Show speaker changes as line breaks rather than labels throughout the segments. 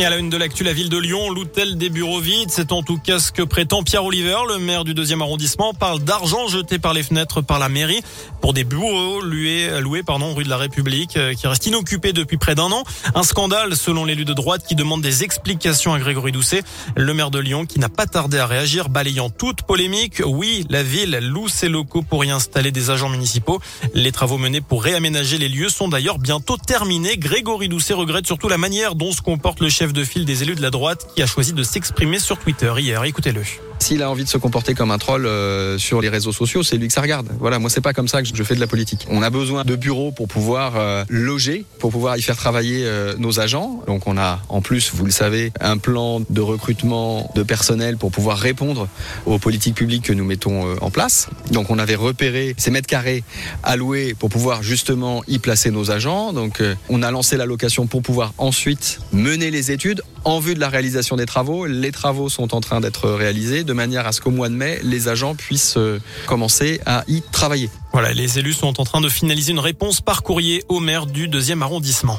Et à la une de l'actu, la ville de Lyon loue-t-elle des bureaux vides C'est en tout cas ce que prétend Pierre Oliver, le maire du deuxième arrondissement, parle d'argent jeté par les fenêtres par la mairie pour des bureaux loués, loués pardon, rue de la République euh, qui restent inoccupés depuis près d'un an. Un scandale selon l'élu de droite qui demande des explications à Grégory Doucet, le maire de Lyon qui n'a pas tardé à réagir balayant toute polémique. Oui, la ville loue ses locaux pour y installer des agents municipaux. Les travaux menés pour réaménager les lieux sont d'ailleurs bientôt terminés. Grégory Doucet regrette surtout la manière dont se comporte le chef de file des élus de la droite qui a choisi de s'exprimer sur Twitter hier. Écoutez-le.
S'il a envie de se comporter comme un troll euh, sur les réseaux sociaux, c'est lui que ça regarde. Voilà, moi c'est pas comme ça que je fais de la politique. On a besoin de bureaux pour pouvoir euh, loger, pour pouvoir y faire travailler euh, nos agents. Donc on a en plus, vous le savez, un plan de recrutement de personnel pour pouvoir répondre aux politiques publiques que nous mettons en place. Donc on avait repéré ces mètres carrés alloués pour pouvoir justement y placer nos agents. Donc on a lancé la location pour pouvoir ensuite mener les études en vue de la réalisation des travaux. Les travaux sont en train d'être réalisés de manière à ce qu'au mois de mai, les agents puissent euh, commencer à y travailler.
Voilà, les élus sont en train de finaliser une réponse par courrier au maire du deuxième arrondissement.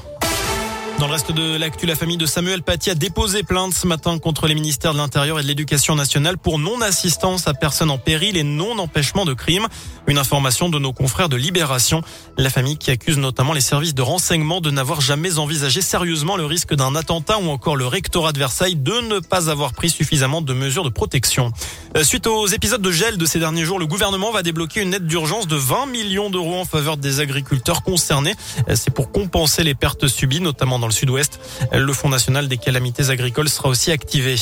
Dans le reste de l'actu, la famille de Samuel Paty a déposé plainte ce matin contre les ministères de l'Intérieur et de l'Éducation nationale pour non-assistance à personne en péril et non-empêchement de crime. Une information de nos confrères de Libération. La famille qui accuse notamment les services de renseignement de n'avoir jamais envisagé sérieusement le risque d'un attentat ou encore le rectorat de Versailles de ne pas avoir pris suffisamment de mesures de protection. Euh, suite aux épisodes de gel de ces derniers jours, le gouvernement va débloquer une aide d'urgence de 20 millions d'euros en faveur des agriculteurs concernés. Euh, c'est pour compenser les pertes subies, notamment dans sud-ouest. Le Fonds national des calamités agricoles sera aussi activé.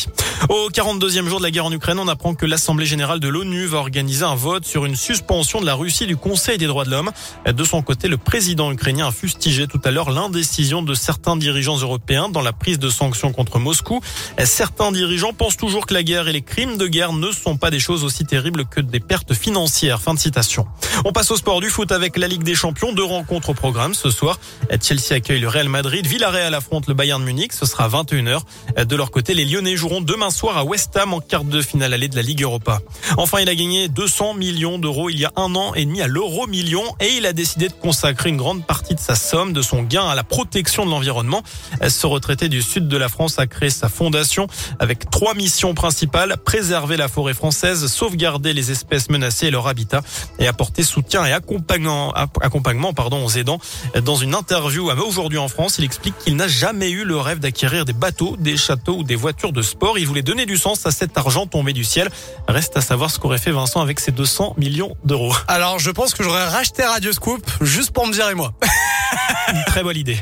Au 42e jour de la guerre en Ukraine, on apprend que l'Assemblée générale de l'ONU va organiser un vote sur une suspension de la Russie du Conseil des droits de l'homme. De son côté, le président ukrainien a fustigé tout à l'heure l'indécision de certains dirigeants européens dans la prise de sanctions contre Moscou. Certains dirigeants pensent toujours que la guerre et les crimes de guerre ne sont pas des choses aussi terribles que des pertes financières. Fin de citation. On passe au sport du foot avec la Ligue des Champions. Deux rencontres au programme ce soir. Chelsea accueille le Real Madrid. Villarreal Villarreal affronte le Bayern Munich. Ce sera 21h. De leur côté, les Lyonnais joueront demain soir à West Ham en quart de finale allée de la Ligue Europa. Enfin, il a gagné 200 millions d'euros il y a un an et demi à l'euro million et il a décidé de consacrer une grande partie de sa somme, de son gain à la protection de l'environnement. Ce retraité du sud de la France a créé sa fondation avec trois missions principales. Préserver la forêt française, sauvegarder les espèces menacées et leur habitat et apporter soutien et accompagnement, accompagnement pardon, aux aidants. Dans une interview aujourd'hui en France, il explique qu'il il n'a jamais eu le rêve d'acquérir des bateaux, des châteaux ou des voitures de sport. Il voulait donner du sens à cet argent tombé du ciel. Reste à savoir ce qu'aurait fait Vincent avec ses 200 millions d'euros.
Alors, je pense que j'aurais racheté Radio Scoop juste pour me dire et moi.
Une très bonne idée.